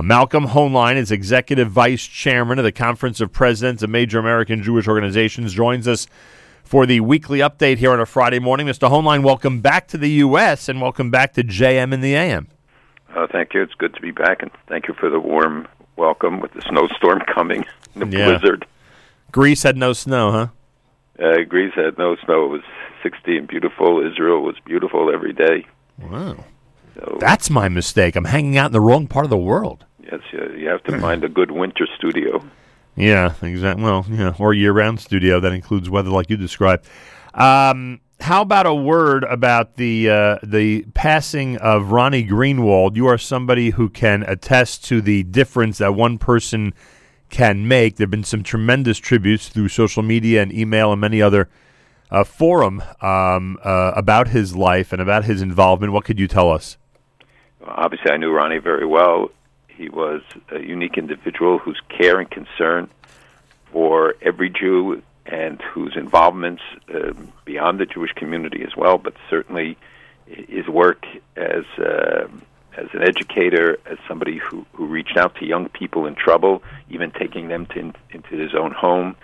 Malcolm Hoenlein is executive vice chairman of the Conference of Presidents of Major American Jewish Organizations. Joins us for the weekly update here on a Friday morning. Mr. Hoenlein, welcome back to the U.S. and welcome back to JM in the AM. Uh, thank you. It's good to be back, and thank you for the warm welcome with the snowstorm coming, the yeah. blizzard. Greece had no snow, huh? Uh, Greece had no snow. It was 60 and beautiful. Israel was beautiful every day. Wow. So, That's my mistake. I'm hanging out in the wrong part of the world. Yes, you, you have to find a good winter studio. Yeah, exactly. Well, yeah, or year-round studio that includes weather like you described. Um, how about a word about the uh, the passing of Ronnie Greenwald? You are somebody who can attest to the difference that one person can make. There have been some tremendous tributes through social media and email and many other uh, forum um, uh, about his life and about his involvement. What could you tell us? Well, obviously, I knew Ronnie very well. He was a unique individual whose care and concern for every Jew and whose involvements um, beyond the Jewish community as well, but certainly his work as uh, as an educator, as somebody who, who reached out to young people in trouble, even taking them to, in, into his own home.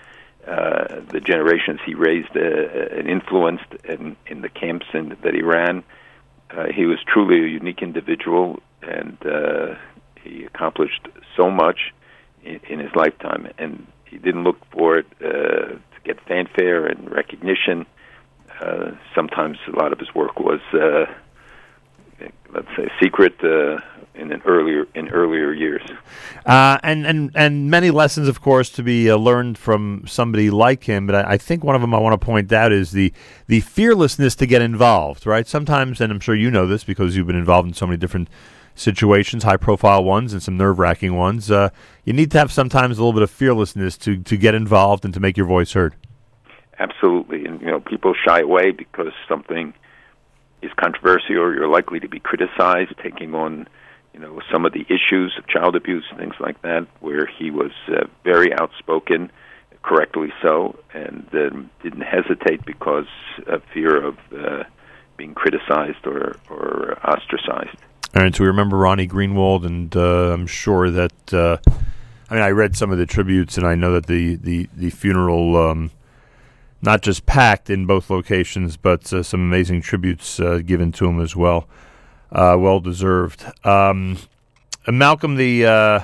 Uh, the generations he raised uh, and influenced in, in the camps in, that he ran. Uh, he was truly a unique individual, and uh, he accomplished so much in, in his lifetime, and he didn't look for it uh, to get fanfare and recognition. Uh, sometimes a lot of his work was, uh, let's say, secret uh, in an earlier in earlier years. Uh, and and and many lessons, of course, to be uh, learned from somebody like him. But I, I, think one of them I want to point out is the the fearlessness to get involved. Right? Sometimes, and I'm sure you know this because you've been involved in so many different situations, high profile ones and some nerve wracking ones. Uh, you need to have sometimes a little bit of fearlessness to, to get involved and to make your voice heard. Absolutely. And, you know, people shy away because something is controversial or you're likely to be criticized, taking on, you know, some of the issues of child abuse things like that, where he was uh, very outspoken, correctly so, and uh, didn't hesitate because of fear of uh, being criticized or, or ostracized. And so we remember Ronnie Greenwald, and uh, I'm sure that uh, I mean I read some of the tributes, and I know that the the the funeral um, not just packed in both locations, but uh, some amazing tributes uh, given to him as well. Uh, well deserved. Um, Malcolm, the uh,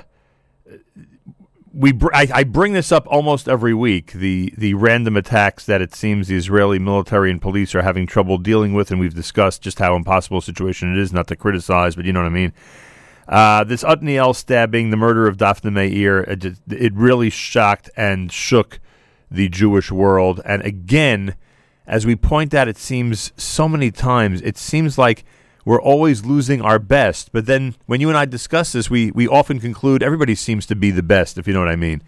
we br- I, I, bring this up almost every week the the random attacks that it seems the Israeli military and police are having trouble dealing with, and we've discussed just how impossible a situation it is. Not to criticize, but you know what I mean. Uh, this Otniel stabbing, the murder of Dafna Meir, it, it really shocked and shook the Jewish world. And again, as we point out, it seems so many times, it seems like we're always losing our best. But then when you and I discuss this, we, we often conclude everybody seems to be the best, if you know what I mean.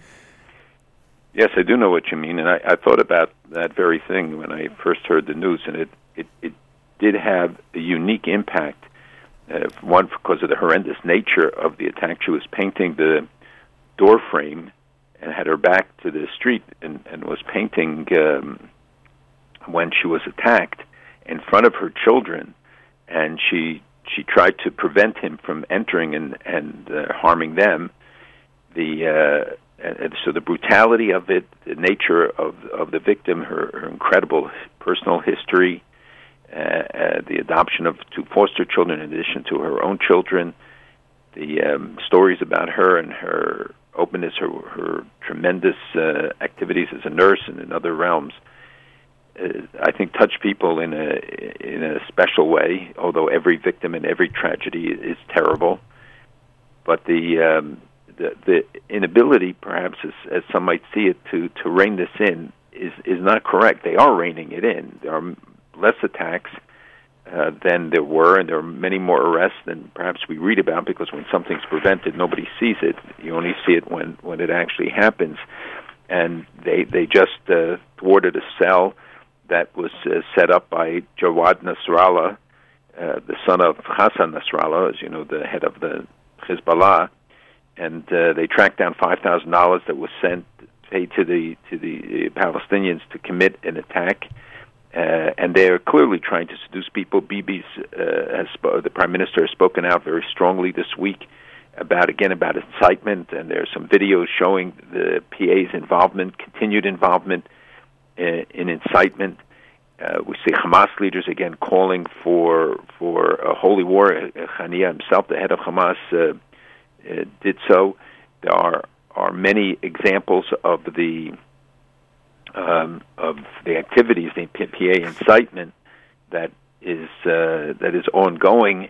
Yes, I do know what you mean, and I, I thought about that very thing when I first heard the news, and it it, it did have a unique impact. Uh, one because of the horrendous nature of the attack. She was painting the door frame and had her back to the street and, and was painting um, when she was attacked in front of her children and she she tried to prevent him from entering and and uh, harming them. The uh, so the brutality of it, the nature of of the victim, her, her incredible personal history, uh, uh, the adoption of two foster children in addition to her own children, the um, stories about her and her openness, her her tremendous uh, activities as a nurse and in other realms uh, I think touch people in a in a special way. Although every victim and every tragedy is terrible, but the um, the, the inability, perhaps as, as some might see it, to to rein this in is is not correct. They are reining it in. There are less attacks uh, than there were, and there are many more arrests than perhaps we read about. Because when something's prevented, nobody sees it. You only see it when when it actually happens. And they they just uh, thwarted a cell that was uh, set up by Jawad Nasrallah, uh, the son of Hassan Nasrallah, as you know, the head of the Hezbollah, and uh, they tracked down five thousand dollars that was sent paid to the to the Palestinians to commit an attack. Uh, and they are clearly trying to seduce people. Bibi's uh, sp- the prime minister has spoken out very strongly this week about again about incitement, and there's some videos showing the PA's involvement, continued involvement in, in incitement. Uh, we see Hamas leaders again calling for for a holy war. Haniyeh himself, the head of Hamas, uh, uh, did so. There are are many examples of the um, of the activities, the PA incitement that is uh, that is ongoing,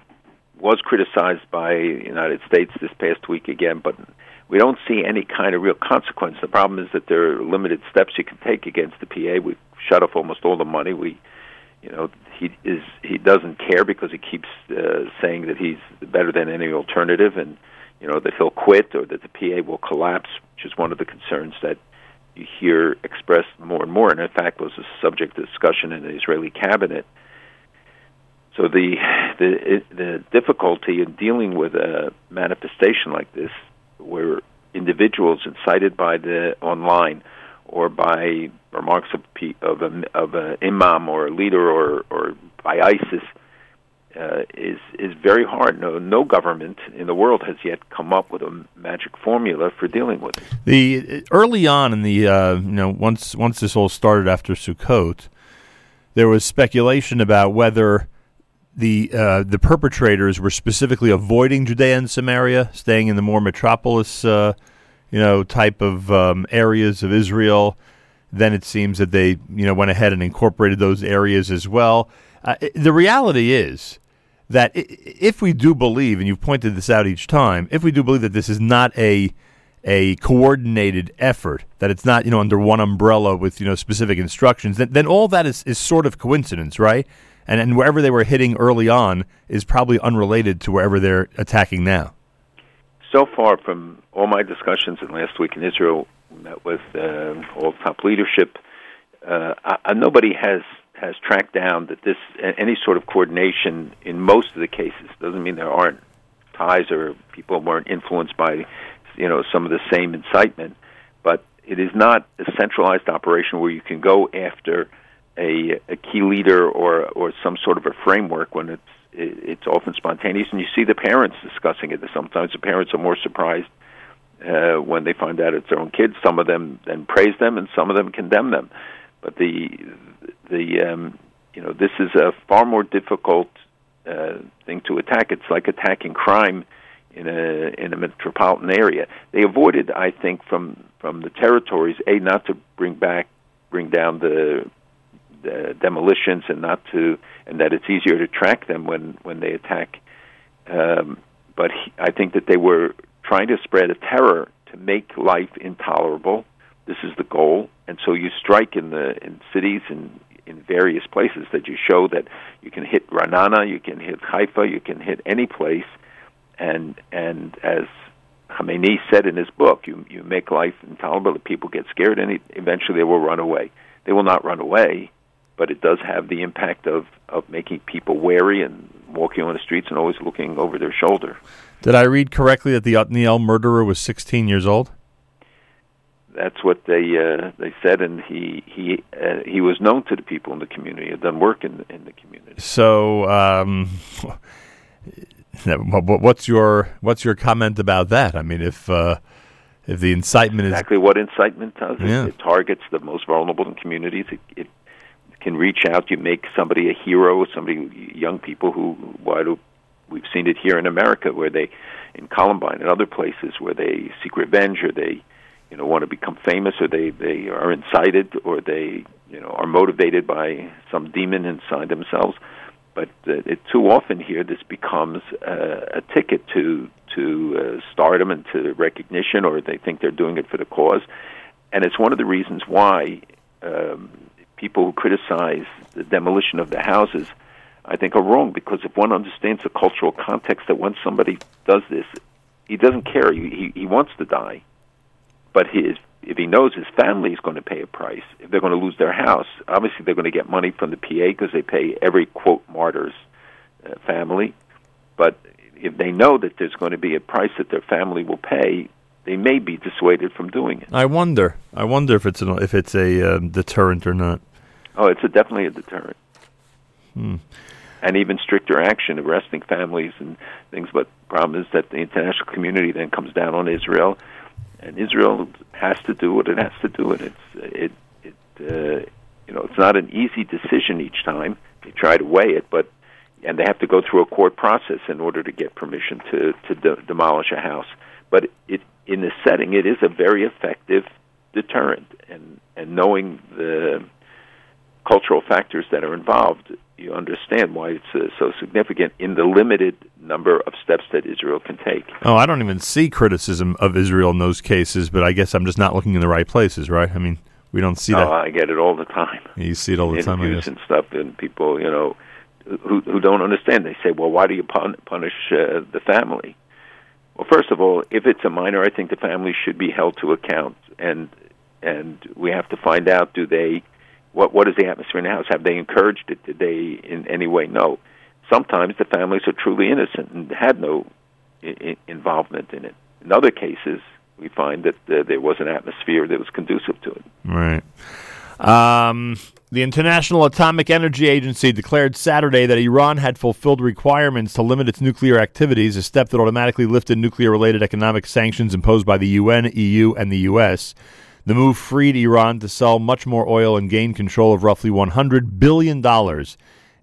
was criticized by the United States this past week again, but we don't see any kind of real consequence. The problem is that there are limited steps you can take against the PA. We've shut off almost all the money. We, you know, he is he doesn't care because he keeps uh, saying that he's better than any alternative, and you know that he'll quit or that the PA will collapse, which is one of the concerns that you hear expressed more and more, and in fact was a subject of discussion in the Israeli cabinet. So the the the difficulty in dealing with a manifestation like this, where individuals incited by the online or by remarks of of a of an imam or a leader or or by ISIS uh, is is very hard. No, no government in the world has yet come up with a magic formula for dealing with it. The early on in the uh, you know once once this all started after Sukkot, there was speculation about whether the uh, the perpetrators were specifically avoiding Judea and Samaria, staying in the more metropolis, uh, you know, type of um, areas of Israel. Then it seems that they you know went ahead and incorporated those areas as well. Uh, the reality is that if we do believe, and you've pointed this out each time, if we do believe that this is not a a coordinated effort, that it's not you know under one umbrella with you know specific instructions, then, then all that is, is sort of coincidence, right? And and wherever they were hitting early on is probably unrelated to wherever they're attacking now. So far, from all my discussions in last week in Israel, met with uh, all top leadership. Uh, I, nobody has has tracked down that this any sort of coordination in most of the cases doesn't mean there aren't ties or people weren't influenced by you know some of the same incitement, but it is not a centralized operation where you can go after a, a key leader or or some sort of a framework when it's it's often spontaneous and you see the parents discussing it sometimes the parents are more surprised uh, when they find out it's their own kids some of them then praise them and some of them condemn them but the the um, you know this is a far more difficult uh, thing to attack. It's like attacking crime in a in a metropolitan area. They avoided, I think, from from the territories a not to bring back bring down the, the demolitions and not to and that it's easier to track them when when they attack. Um, but he, I think that they were trying to spread a terror to make life intolerable. This is the goal, and so you strike in the in cities and in various places that you show that you can hit Ra'anana, you can hit Haifa, you can hit any place, and and as Khamenei said in his book, you you make life intolerable. The people get scared, and eventually they will run away. They will not run away, but it does have the impact of of making people wary and walking on the streets and always looking over their shoulder. Did I read correctly that the Otniel murderer was 16 years old? that's what they uh, they said, and he he uh, he was known to the people in the community. Had done work in in the community. So, um, what's your what's your comment about that? I mean, if uh, if the incitement exactly is exactly what incitement does, yeah. it, it, targets the most vulnerable in communities. It, it can reach out. You make somebody a hero. Somebody young people who why do we've seen it here in America where they in Columbine and other places where they seek revenge or they you know want to become famous or they they are incited or they you know are motivated by some demon inside themselves but uh, it, too often here this becomes uh, a ticket to to uh, stardom and to recognition or they think they're doing it for the cause and it's one of the reasons why um, people who criticize the demolition of the houses I think are wrong because if one understands the cultural context that when somebody does this he doesn't care he he, he wants to die but his if he knows his family is going to pay a price, if they're going to lose their house, obviously they're going to get money from the PA because they pay every quote martyr's uh, family. But if they know that there's going to be a price that their family will pay, they may be dissuaded from doing it. I wonder. I wonder if it's an, if it's a um, deterrent or not. Oh, it's a, definitely a deterrent. Hmm. and even stricter action, arresting families and things. But the problem is that the international community then comes down on Israel, and Israel has to do what it has to do, and it's it it uh, you know it's not an easy decision each time. They try to weigh it, but and they have to go through a court process in order to get permission to to de- demolish a house. But it in this setting, it is a very effective deterrent, and and knowing the cultural factors that are involved, you understand why it's uh, so significant in the limited number of steps that Israel can take. Oh, I don't even see criticism of Israel in those cases, but I guess I'm just not looking in the right places, right? I mean, we don't see that. Oh, I get it all the time. You see it all the in time, I interviews guess. and stuff, and people, you know, who who don't understand. They say, "Well, why do you pun- punish uh, the family?" Well, first of all, if it's a minor, I think the family should be held to account, and and we have to find out: do they what what is the atmosphere in the house? Have they encouraged it? Did they in any way? No. Sometimes the families are truly innocent and had no I- involvement in it. In other cases, we find that there was an atmosphere that was conducive to it. Right. Um, the International Atomic Energy Agency declared Saturday that Iran had fulfilled requirements to limit its nuclear activities, a step that automatically lifted nuclear related economic sanctions imposed by the UN, EU, and the U.S. The move freed Iran to sell much more oil and gain control of roughly $100 billion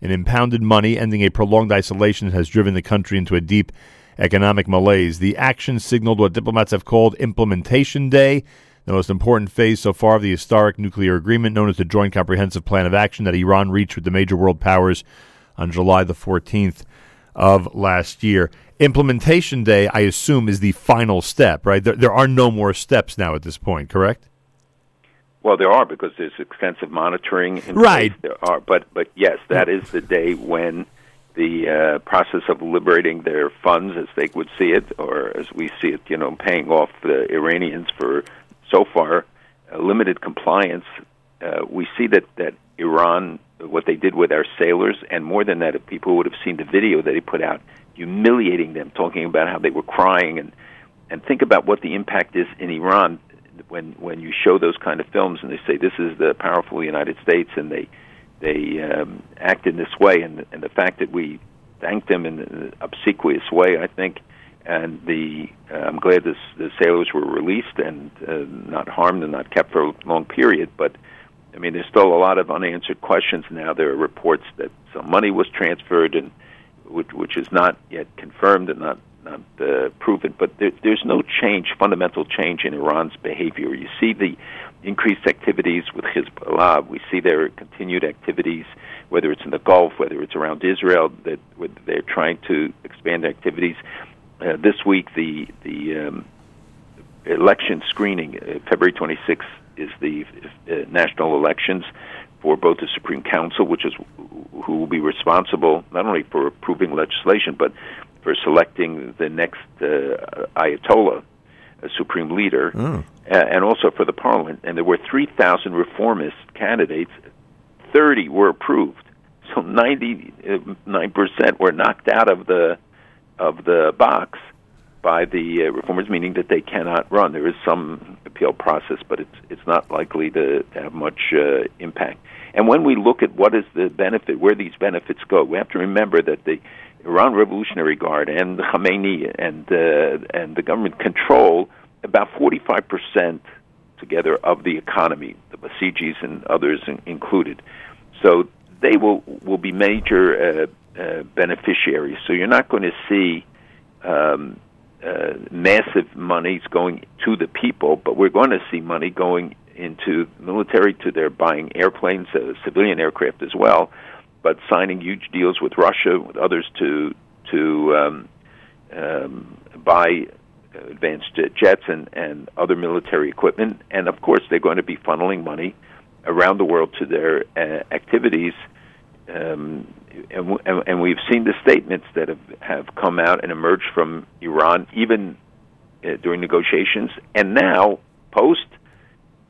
in impounded money, ending a prolonged isolation that has driven the country into a deep economic malaise. The action signaled what diplomats have called Implementation Day, the most important phase so far of the historic nuclear agreement known as the Joint Comprehensive Plan of Action that Iran reached with the major world powers on July the 14th of last year. Implementation Day, I assume, is the final step, right? There, there are no more steps now at this point, correct? Well, there are because there's extensive monitoring. In Right. Place. There are, but but yes, that is the day when the uh, process of liberating their funds, as they would see it, or as we see it, you know, paying off the Iranians for so far uh, limited compliance. Uh, we see that that Iran, what they did with our sailors, and more than that, if people would have seen the video that he put out, humiliating them, talking about how they were crying, and and think about what the impact is in Iran when when you show those kind of films and they say this is the powerful United States and they they um, act in this way and and the fact that we thank them in an obsequious way I think and the uh, I'm glad this, the sailors were released and uh, not harmed and not kept for a long period but I mean there's still a lot of unanswered questions now. There are reports that some money was transferred and which which is not yet confirmed and not uh, proven, but there, there's no change, fundamental change in Iran's behavior. You see the increased activities with Hezbollah. We see their continued activities, whether it's in the Gulf, whether it's around Israel, that they're trying to expand activities. Uh, this week, the the um, election screening, uh, February 26th, is the uh, national elections for both the Supreme Council, which is who will be responsible not only for approving legislation, but for selecting the next uh, Ayatollah, a supreme leader, Oh. uh, and also for the parliament. And there were 3,000 reformist candidates. 30 were approved. So 99% were knocked out of the of the box by the uh, reformers, meaning that they cannot run. There is some appeal process, but it's it's not likely to, to have much uh, impact. And when we look at what is the benefit, where these benefits go, we have to remember that the Iran Revolutionary Guard and the Khamenei and uh, and the government control about 45 percent together of the economy, the Basijis and others in, included. So they will will be major uh, uh, beneficiaries. So you're not going to see um, uh, massive monies going to the people, but we're going to see money going into military to their buying airplanes, uh, civilian aircraft as well, but signing huge deals with Russia, with others to to um, um, buy advanced jets and, and other military equipment, and of course they're going to be funneling money around the world to their uh, activities. Um, and, and, and we've seen the statements that have, have come out and emerged from Iran, even uh, during negotiations, and now post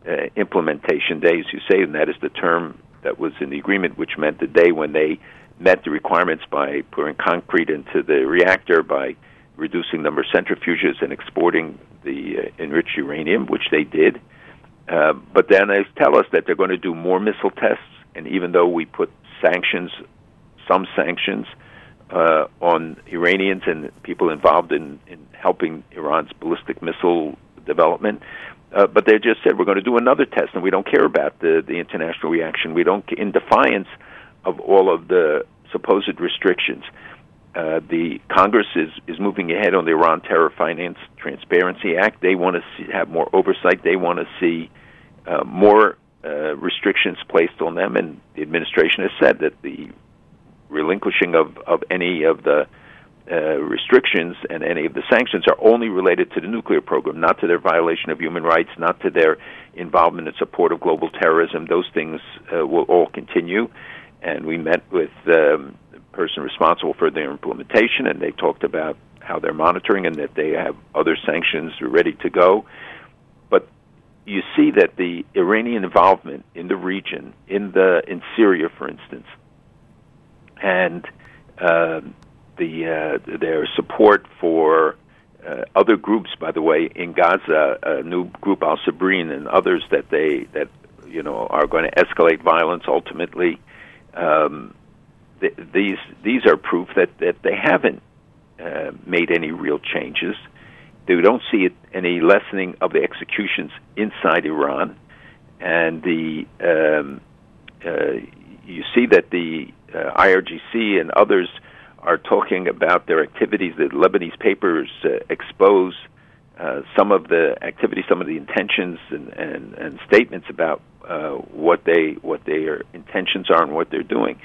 uh, implementation day, as you say, and that is the term that was in the agreement, which meant the day when they met the requirements by pouring concrete into the reactor, by reducing number of centrifuges and exporting the uh, enriched uranium, which they did. Uh, but then they tell us that they're going to do more missile tests, and even though we put sanctions some sanctions uh, on Iranians and people involved in, in helping Iran's ballistic missile development. Uh, but they just said we're going to do another test, and we don't care about the the international reaction. We don't, in defiance of all of the supposed restrictions. Uh, the Congress is is moving ahead on the Iran Terror Finance Transparency Act. They want to see, have more oversight. They want to see uh, more uh, restrictions placed on them, and the administration has said that the relinquishing of, of any of the uh, restrictions and any of the sanctions are only related to the nuclear program, not to their violation of human rights, not to their involvement in support of global terrorism. Those things uh, will all continue. And we met with um, the person responsible for their implementation, and they talked about how they're monitoring and that they have other sanctions ready to go. But you see that the Iranian involvement in the region, in the in Syria, for instance, and uh, the uh, their support for uh, other groups, by the way, in Gaza, a new group Al Sabrin and others that they that you know are going to escalate violence ultimately. Um, th- these these are proof that that they haven't uh, made any real changes. They don't see it, any lessening of the executions inside Iran, and the um, uh, you see that the uh, IRGC and others are talking about their activities. The Lebanese papers uh, expose uh, some of the activities, some of the intentions and, and, and statements about uh, what they what their intentions are and what they're doing.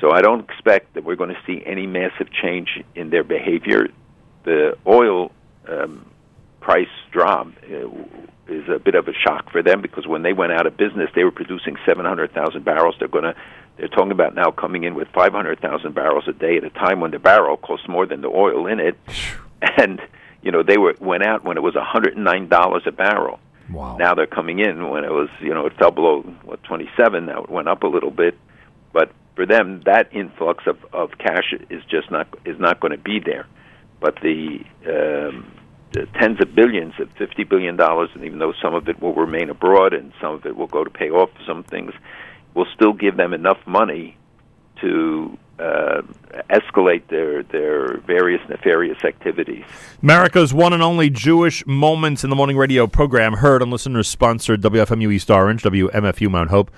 So I don't expect that we're going to see any massive change in their behavior. The oil um, price drop uh, is a bit of a shock for them because when they went out of business, they were producing 700,000 barrels. They're going to they're talking about now coming in with 500,000 barrels a day at a time when the barrel costs more than the oil in it. And you know they were went out when it was 109 dollars a barrel. Wow. Now they're coming in when it was you know it fell below what 27. Now it went up a little bit, but for them that influx of of cash is just not is not going to be there. But the um, the tens of billions of fifty billion dollars, and even though some of it will remain abroad and some of it will go to pay off some things, will still give them enough money to uh, escalate their their various nefarious activities. America's one and only Jewish Moments in the Morning radio program, heard on listeners sponsored WFMU East Orange, WMFU Mount Hope,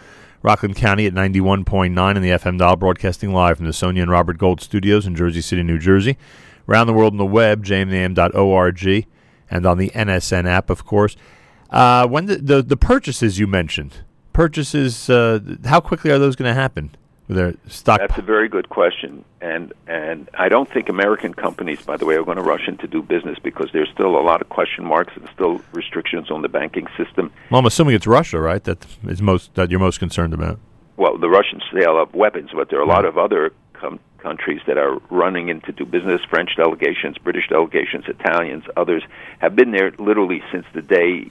Rockland County at 91.9 in the FM dial, broadcasting live from the Sonia and Robert Gold studios in Jersey City, New Jersey. Around the world on the web, jmnam.org, and on the NSN app, of course. Uh, when the, the, the purchases you mentioned, purchases, uh, how quickly are those going to happen? With their stock That's a very good question, and and I don't think American companies, by the way, are going to rush in to do business because there's still a lot of question marks and still restrictions on the banking system. Well, I'm assuming it's Russia, right? That is most that you're most concerned about. Well, the Russian sale of weapons, but there are a lot of other com- countries that are running in to do business. French delegations, British delegations, Italians, others have been there literally since the day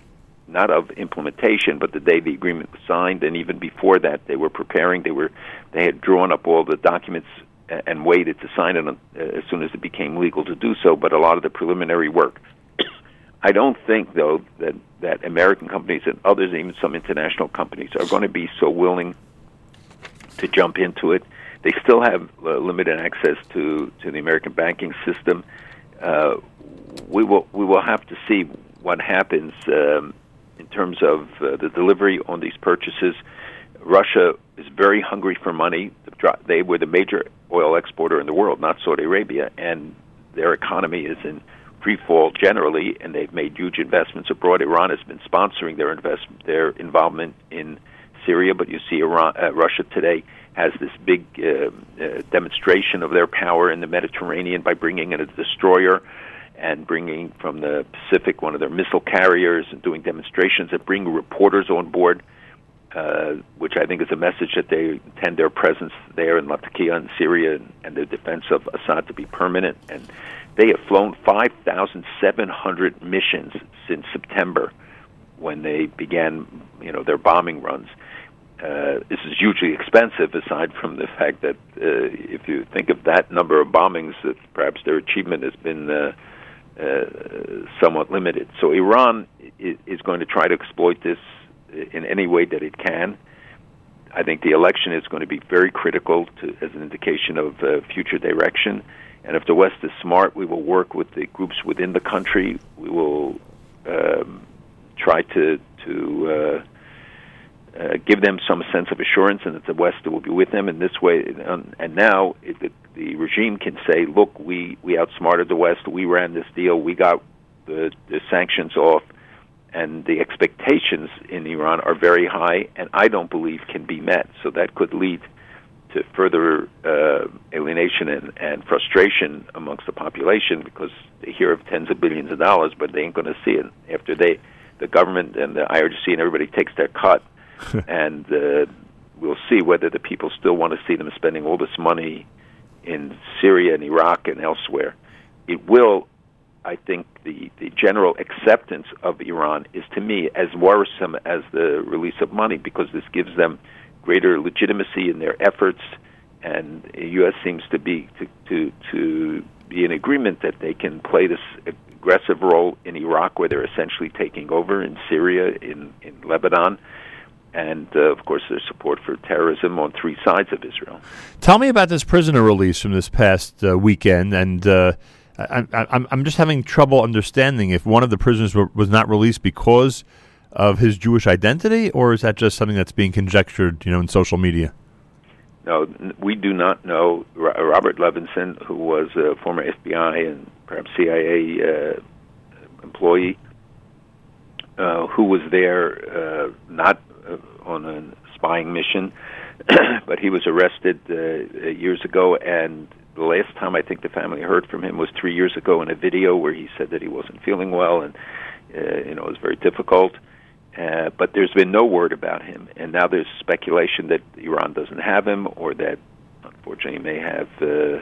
not of implementation, but the day the agreement was signed, and even before that, they were preparing. They were they had drawn up all the documents and waited to sign it uh, as soon as it became legal to do so. But a lot of the preliminary work. I don't think, though, that that American companies and others, even some international companies, are going to be so willing to jump into it. They still have uh, limited access to to the American banking system. Uh, we will we will have to see what happens um, in terms of uh, the delivery on these purchases. Russia is very hungry for money. They were the major oil exporter in the world, not Saudi Arabia, and their economy is in free fall generally, and they've made huge investments abroad. Iran has been sponsoring their investment, their involvement in Syria, but you see Iran, uh, Russia today has this big uh, uh, demonstration of their power in the Mediterranean by bringing in a destroyer and bringing from the Pacific one of their missile carriers and doing demonstrations and bring reporters on board, uh, which I think is a message that they intend their presence there in Latakia in Syria and, and the defense of Assad to be permanent. And they have flown 5,700 missions since September when they began, you know, their bombing runs. Uh, this is hugely expensive. Aside from the fact that, uh, if you think of that number of bombings, that perhaps their achievement has been uh, uh, somewhat limited. So Iran is going to try to exploit this in any way that it can. I think the election is going to be very critical to, as an indication of uh, future direction. And if the West is smart, we will work with the groups within the country. We will um, try to to uh, uh, give them some sense of assurance, and that the West will be with them in this way. And, and now it, the, regime can say, "Look, we we outsmarted the West. We ran this deal. We got the, the sanctions off." and the expectations in Iran are very high, and I don't believe can be met. So that could lead to further uh, alienation and, and frustration amongst the population because they hear of tens of billions of dollars, but they ain't going to see it after they, the government and the IRGC and everybody takes their cut, and uh, we'll see whether the people still want to see them spending all this money in Syria and Iraq and elsewhere. It will I think the, the general acceptance of Iran is to me as worrisome as the release of money because this gives them greater legitimacy in their efforts, and the U.S. seems to be to, to to be in agreement that they can play this aggressive role in Iraq, where they're essentially taking over, in Syria, in in Lebanon, and uh, of course their support for terrorism on three sides of Israel. Tell me about this prisoner release from this past uh, weekend and. Uh I, I'm I'm just having trouble understanding if one of the prisoners were, was not released because of his Jewish identity, or is that just something that's being conjectured, you know, in social media? No, we do not know. Robert Levinson, who was a former FBI and perhaps CIA uh, employee, uh, who was there uh, not on a spying mission, but he was arrested uh, years ago and the last time I think the family heard from him was three years ago in a video where he said that he wasn't feeling well and uh, you know it was very difficult. Uh, but there's been no word about him, and now there's speculation that Iran doesn't have him, or that unfortunately may have, uh, uh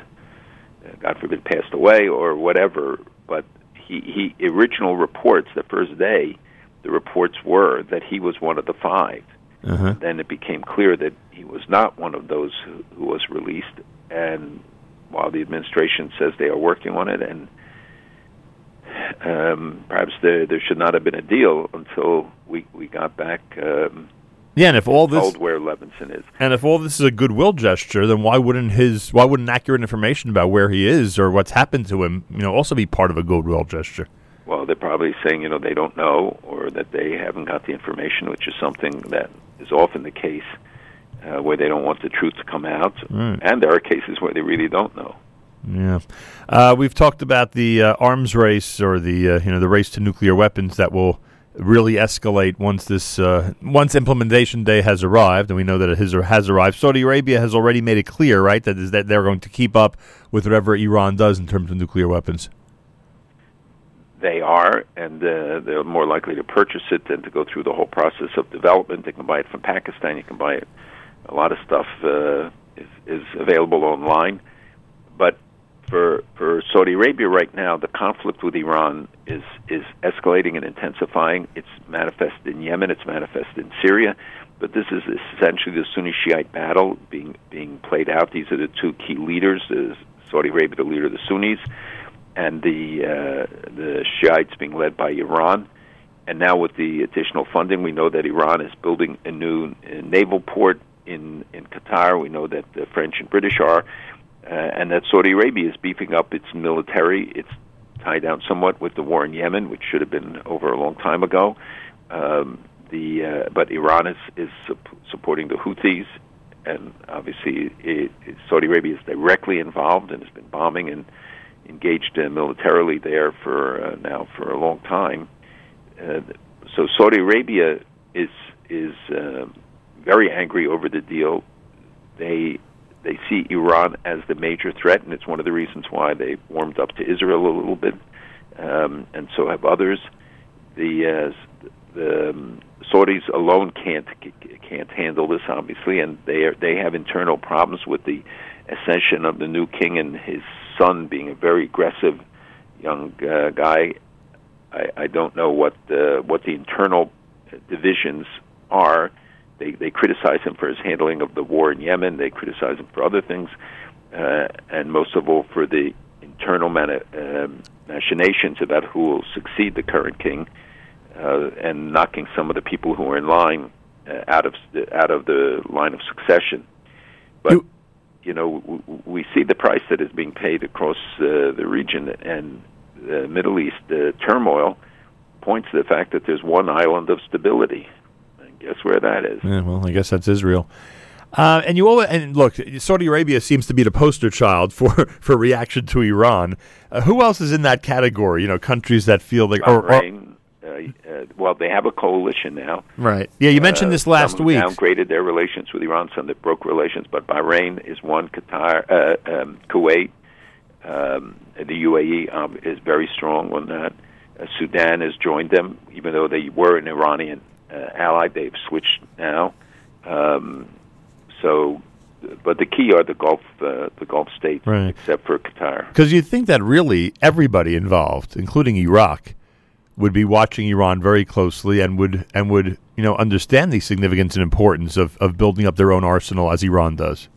God forbid, passed away or whatever. But he, he original reports the first day, the reports were that he was one of the 5 uh-huh. Then it became clear that he was not one of those who, who was released, and while the administration says they are working on it, and um, perhaps there there should not have been a deal until we we got back. Um, yeah, and if all this where Levinson is, and if all this is a goodwill gesture, then why wouldn't his why wouldn't accurate information about where he is or what's happened to him, you know, also be part of a goodwill gesture? Well, they're probably saying you know they don't know or that they haven't got the information, which is something that is often the case uh, where they don't want the truth to come out, right. and there are cases where they really don't know. Yeah, uh, we've talked about the uh, arms race or the uh, you know the race to nuclear weapons that will really escalate once this uh, once implementation day has arrived, and we know that it has, has arrived. Saudi Arabia has already made it clear, right, that is that they're going to keep up with whatever Iran does in terms of nuclear weapons. They are, and uh, they're more likely to purchase it than to go through the whole process of development. They can buy it from Pakistan. You can buy it a lot of stuff uh, is, is available online, but for for Saudi Arabia right now, the conflict with Iran is is escalating and intensifying. It's manifested in Yemen. It's manifested in Syria. But this is essentially the Sunni Shiite battle being being played out. These are the two key leaders: Saudi Arabia, the leader of the Sunnis, and the uh, the Shiites being led by Iran. And now, with the additional funding, we know that Iran is building a new naval port in in Qatar. We know that the French and British are, uh, and that Saudi Arabia is beefing up its military. It's tied down somewhat with the war in Yemen, which should have been over a long time ago. Um, the uh, but Iran is is su- supporting the Houthis, and obviously it, it, Saudi Arabia is directly involved and has been bombing and engaged uh, militarily there for uh, now for a long time. Uh, so Saudi Arabia is is uh, very angry over the deal. They they see Iran as the major threat, and it's one of the reasons why they warmed up to Israel a little bit, um, and so have others. The uh, the um, Saudis alone can't can't handle this, obviously, and they are, they have internal problems with the ascension of the new king and his son being a very aggressive young uh, guy. I, I don't know what the what the internal divisions are they they criticize him for his handling of the war in Yemen. They criticize him for other things, uh, and most of all for the internal mani- um, machinations about who will succeed the current king, uh, and knocking some of the people who are in line uh, out of out of the line of succession. But you, you know, w- we see the price that is being paid across uh, the region and the Middle East. The turmoil points to the fact that there's one island of stability. And guess where that is? Yeah, well, I guess that's Israel. Uh, and you all and look, Saudi Arabia seems to be the poster child for, for reaction to Iran. Uh, who else is in that category? You know, countries that feel like or uh, uh, well, they have a coalition now. Right. Yeah, you mentioned this last week. Downgraded their relations with Iran. Some that broke relations, but Bahrain is one. Qatar, uh, um, Kuwait, um, the UAE um, is very strong on that. Sudan has joined them, even though they were an Iranian ally. They've switched now. Um, so, but the key are the Gulf, uh, the Gulf states, right. except for Qatar. Because you think that really everybody involved, including Iraq, would be watching Iran very closely and would and would you know understand the significance and importance of, of building up their own arsenal as Iran does.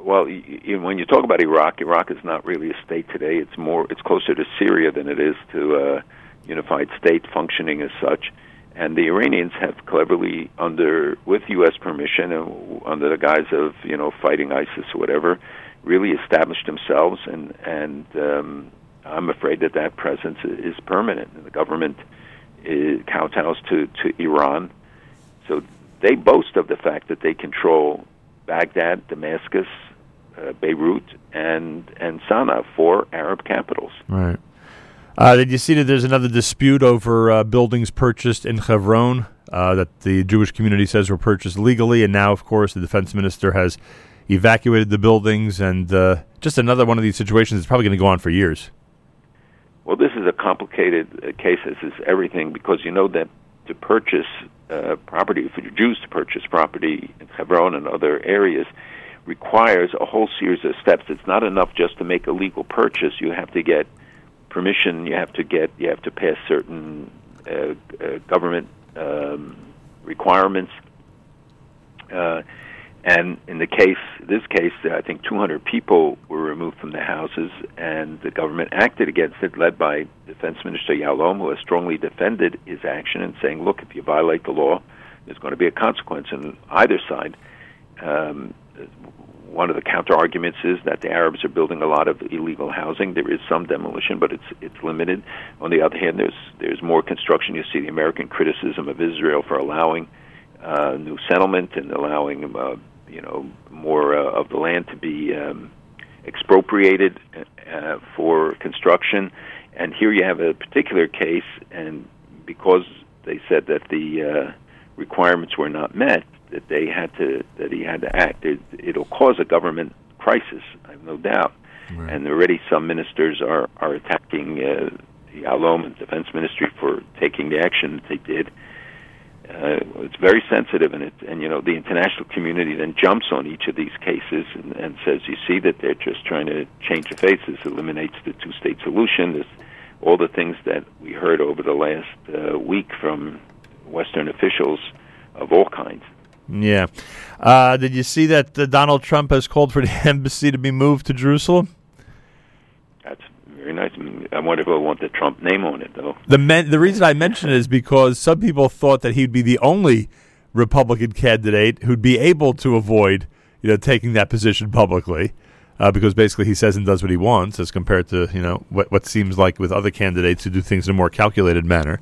Well, when you talk about Iraq, Iraq is not really a state today. It's more it's closer to Syria than it is to a unified state functioning as such. And the Iranians have cleverly, under with U.S. permission, and under the guise of you know fighting ISIS or whatever, really established themselves. And and um, I'm afraid that that presence is permanent. And the government kowtows to to Iran, so they boast of the fact that they control Baghdad, Damascus, uh, Beirut, and and Sana'a, four Arab capitals. Right. Uh, did you see that there's another dispute over uh, buildings purchased in Hebron uh, that the Jewish community says were purchased legally, and now, of course, the defense minister has evacuated the buildings, and uh, just another one of these situations that's probably going to go on for years. Well, this is a complicated uh, case, as is everything, because you know that to purchase uh, property, for Jews to purchase property in Hebron and other areas, requires a whole series of steps. It's not enough just to make a legal purchase. You have to get permission you have to get. You have to pass certain uh, uh, government um, requirements. Uh, and in the case, this case, I think 200 people were removed from the houses, and the government acted against it, led by Defense Minister Ya'alon, who has strongly defended his action and saying, "Look, if you violate the law, there's going to be a consequence." on either side, um, one of the counter arguments is that the Arabs are building a lot of illegal housing. There is some demolition, but it's it's limited. On the other hand, there's there's more construction. You see the American criticism of Israel for allowing uh, new settlement and allowing uh, you know more uh, of the land to be um, expropriated uh, for construction. And here you have a particular case, and because they said that the uh, requirements were not met, that they had to that he had to act. It, it'll cause a government crisis, I have no doubt. Right. And already some ministers are are attacking uh, the Alom and Defense Ministry for taking the action that they did. Uh, it's very sensitive, and it and you know the international community then jumps on each of these cases and, and says, you see that they're just trying to change the face. This eliminates the two-state solution. This all the things that we heard over the last uh, week from Western officials of all kinds. Yeah. Uh, did you see that uh, Donald Trump has called for the embassy to be moved to Jerusalem? Very nice. I, wonder if I want the Trump name on it, though. The men, the reason I mention it is because some people thought that he'd be the only Republican candidate who'd be able to avoid, you know, taking that position publicly. Uh, because basically he says and does what he wants, as compared to you know what what seems like with other candidates who do things in a more calculated manner.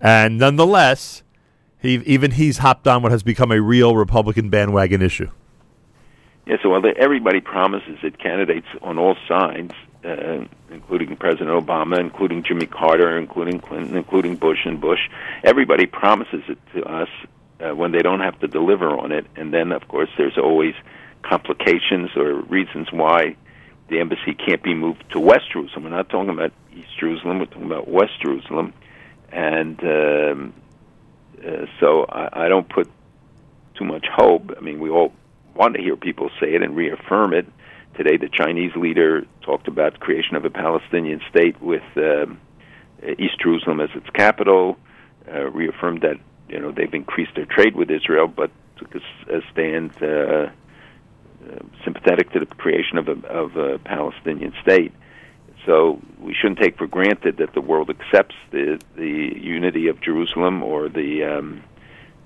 And nonetheless, he, even he's hopped on what has become a real Republican bandwagon issue. Yeah, so everybody promises that candidates on all sides, uh, including President Obama, including Jimmy Carter, including Clinton, including Bush and Bush, everybody promises it to us uh, when they don't have to deliver on it. And then, of course, there's always complications or reasons why the embassy can't be moved to West Jerusalem. We're not talking about East Jerusalem; we're talking about West Jerusalem. And um, uh, so I, I don't put too much hope. I mean, we all want to hear people say it and reaffirm it. Today, the Chinese leader talked about creation of a Palestinian state with um, East Jerusalem as its capital. Uh, reaffirmed that you know they've increased their trade with Israel, but took a, a stand uh, uh, sympathetic to the creation of a, of a Palestinian state. So we shouldn't take for granted that the world accepts the the unity of Jerusalem or the um,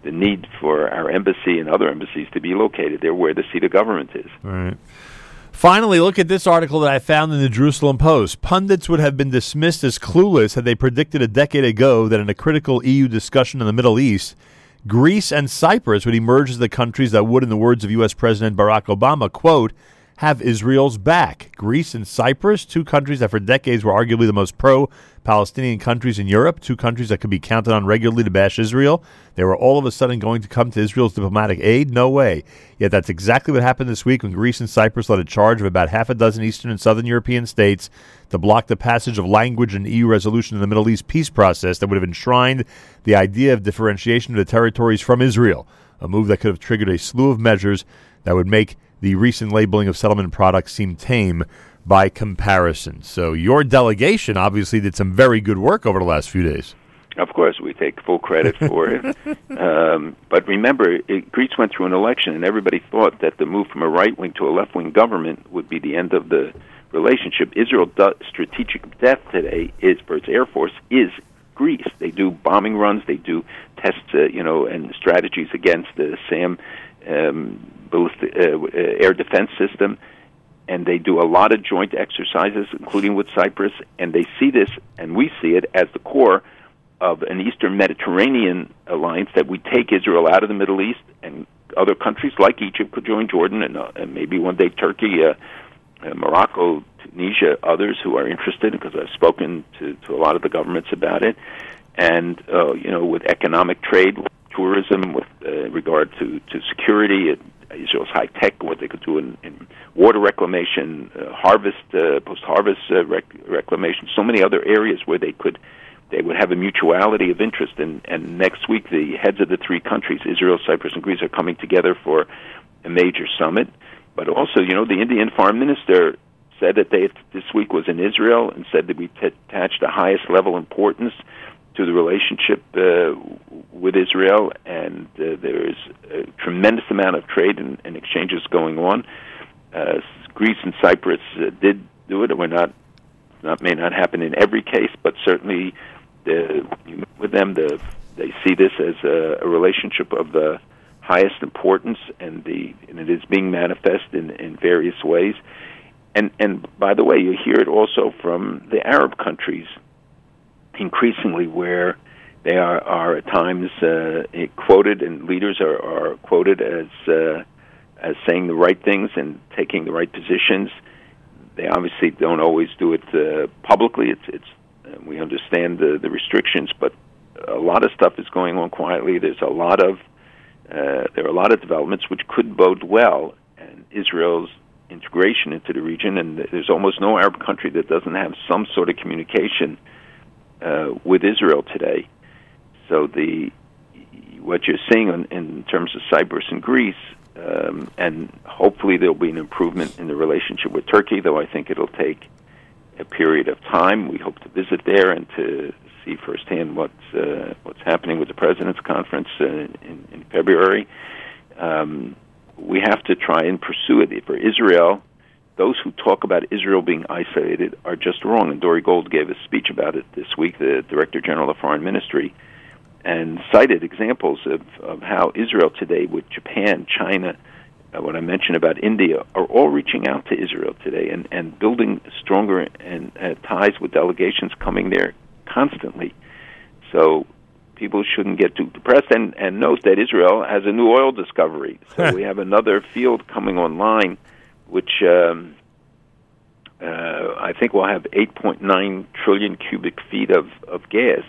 the need for our embassy and other embassies to be located there where the seat of government is. Right. Finally, look at this article that I found in the Jerusalem Post. Pundits would have been dismissed as clueless had they predicted a decade ago that in a critical EU discussion in the Middle East, Greece and Cyprus would emerge as the countries that would, in the words of U.S. President Barack Obama, quote, have Israel's back. Greece and Cyprus, two countries that for decades were arguably the most pro Palestinian countries in Europe, two countries that could be counted on regularly to bash Israel. They were all of a sudden going to come to Israel's diplomatic aid? No way. Yet that's exactly what happened this week when Greece and Cyprus led a charge of about half a dozen Eastern and Southern European states to block the passage of language in EU resolution in the Middle East peace process that would have enshrined the idea of differentiation of the territories from Israel, a move that could have triggered a slew of measures that would make the recent labeling of settlement products seem tame by comparison. So your delegation obviously did some very good work over the last few days. Of course, we take full credit for it. Um, but remember, it, Greece went through an election, and everybody thought that the move from a right wing to a left wing government would be the end of the relationship. Israel's strategic depth today is for its air force is Greece. They do bombing runs, they do tests, uh, you know, and strategies against the SAM um, ballistic, uh, uh, air defense system and they do a lot of joint exercises, including with Cyprus, and they see this, and we see it as the core of an Eastern Mediterranean alliance that we take Israel out of the Middle East, and other countries like Egypt could join Jordan, and, uh, and maybe one day Turkey, uh, uh, Morocco, Tunisia, others who are interested, because I've spoken to, to a lot of the governments about it, and uh, you know, with economic trade, tourism, with uh, regard to to security, it, Israel's high tech, what they could do in, in water reclamation, uh, harvest, uh, post harvest uh, rec- reclamation, so many other areas where they could they would have a mutuality of interest. And, and next week, the heads of the three countries, Israel, Cyprus, and Greece, are coming together for a major summit. But also, you know, the Indian foreign minister said that they this week was in Israel and said that we t- attached the highest level importance to the relationship uh, with Israel, and uh, there is a tremendous amount of trade and, and exchanges going on. Uh, Greece and Cyprus uh, did do it. We're not may not happen in every case, but certainly the, with them, the, they see this as a, a relationship of the highest importance, and the and it is being manifest in, in various ways. And and by the way, you hear it also from the Arab countries increasingly where they are, are at times uh, quoted and leaders are, are quoted as uh, as saying the right things and taking the right positions. They obviously don't always do it uh, publicly. It's it's uh, we understand the the restrictions, but a lot of stuff is going on quietly. There's a lot of uh, there are a lot of developments which could bode well, and Israel's integration into the region. And there's almost no Arab country that doesn't have some sort of communication uh, with Israel today. So the what you're seeing in, in terms of Cyprus and Greece, um, and hopefully there'll be an improvement in the relationship with Turkey. Though I think it'll take a period of time. We hope to visit there and to see firsthand what's uh, what's happening with the president's conference uh, in, in February. Um, we have to try and pursue it for Israel those who talk about Israel being isolated are just wrong. And Dore Gold gave a speech about it this week, the Director General of Foreign Ministry, and cited examples of, of how Israel today, with Japan, China, uh, what I mentioned about India, are all reaching out to Israel today and, and building stronger and uh, ties with delegations coming there constantly. So people shouldn't get too depressed and, and note that Israel has a new oil discovery. So we have another field coming online which um, uh, I think will have 8.9 trillion cubic feet of, of gas.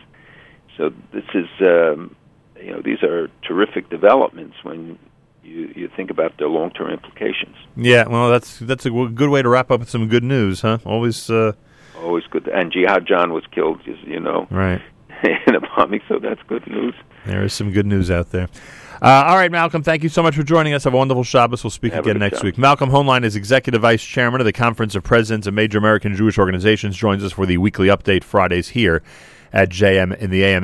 So this is, um, you know, these are terrific developments when you, you think about their long term implications. Yeah, well, that's that's a good way to wrap up with some good news, huh? Always, uh... always good. And Jihadi John was killed, you know, right in a bombing, so that's good news. There is some good news out there. Uh, all right, Malcolm, thank you so much for joining us. Have a wonderful Shabbos. We'll speak Have again next week. Malcolm Hoenlein is Executive Vice Chairman of the Conference of Presidents of Major American Jewish Organizations, joins us for the weekly update Fridays here at JM in the AM.